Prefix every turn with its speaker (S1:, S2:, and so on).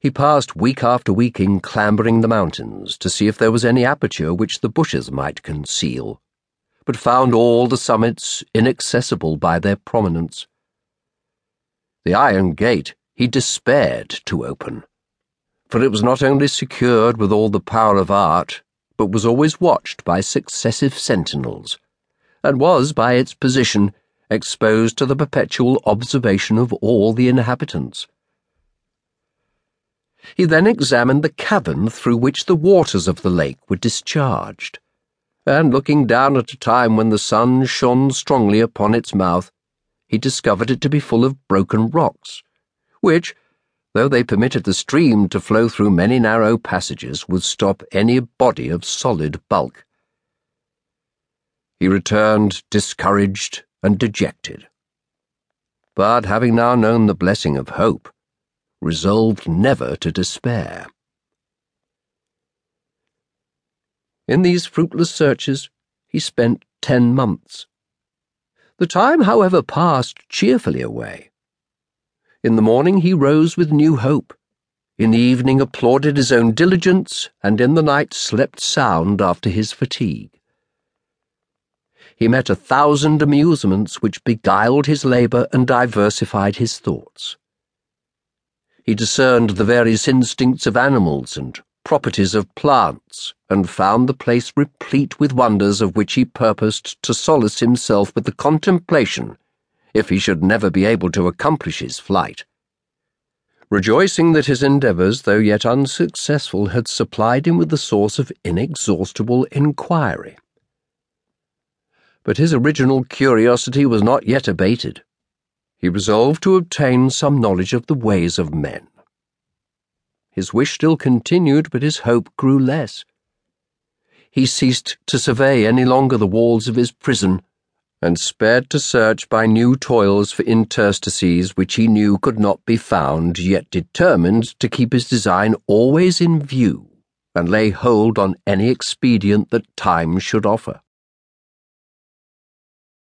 S1: He passed week after week in clambering the mountains to see if there was any aperture which the bushes might conceal, but found all the summits inaccessible by their prominence. The iron gate he despaired to open, for it was not only secured with all the power of art, but was always watched by successive sentinels, and was, by its position, exposed to the perpetual observation of all the inhabitants. He then examined the cavern through which the waters of the lake were discharged, and looking down at a time when the sun shone strongly upon its mouth, he discovered it to be full of broken rocks, which, though they permitted the stream to flow through many narrow passages, would stop any body of solid bulk. He returned discouraged and dejected. But having now known the blessing of hope, resolved never to despair. In these fruitless searches, he spent ten months. The time, however, passed cheerfully away. In the morning he rose with new hope. In the evening applauded his own diligence, and in the night slept sound after his fatigue. He met a thousand amusements which beguiled his labour and diversified his thoughts. He discerned the various instincts of animals and properties of plants, and found the place replete with wonders of which he purposed to solace himself with the contemplation if he should never be able to accomplish his flight. Rejoicing that his endeavours, though yet unsuccessful, had supplied him with the source of inexhaustible inquiry. But his original curiosity was not yet abated he resolved to obtain some knowledge of the ways of men. His wish still continued, but his hope grew less. He ceased to survey any longer the walls of his prison, and spared to search by new toils for interstices which he knew could not be found, yet determined to keep his design always in view, and lay hold on any expedient that time should offer.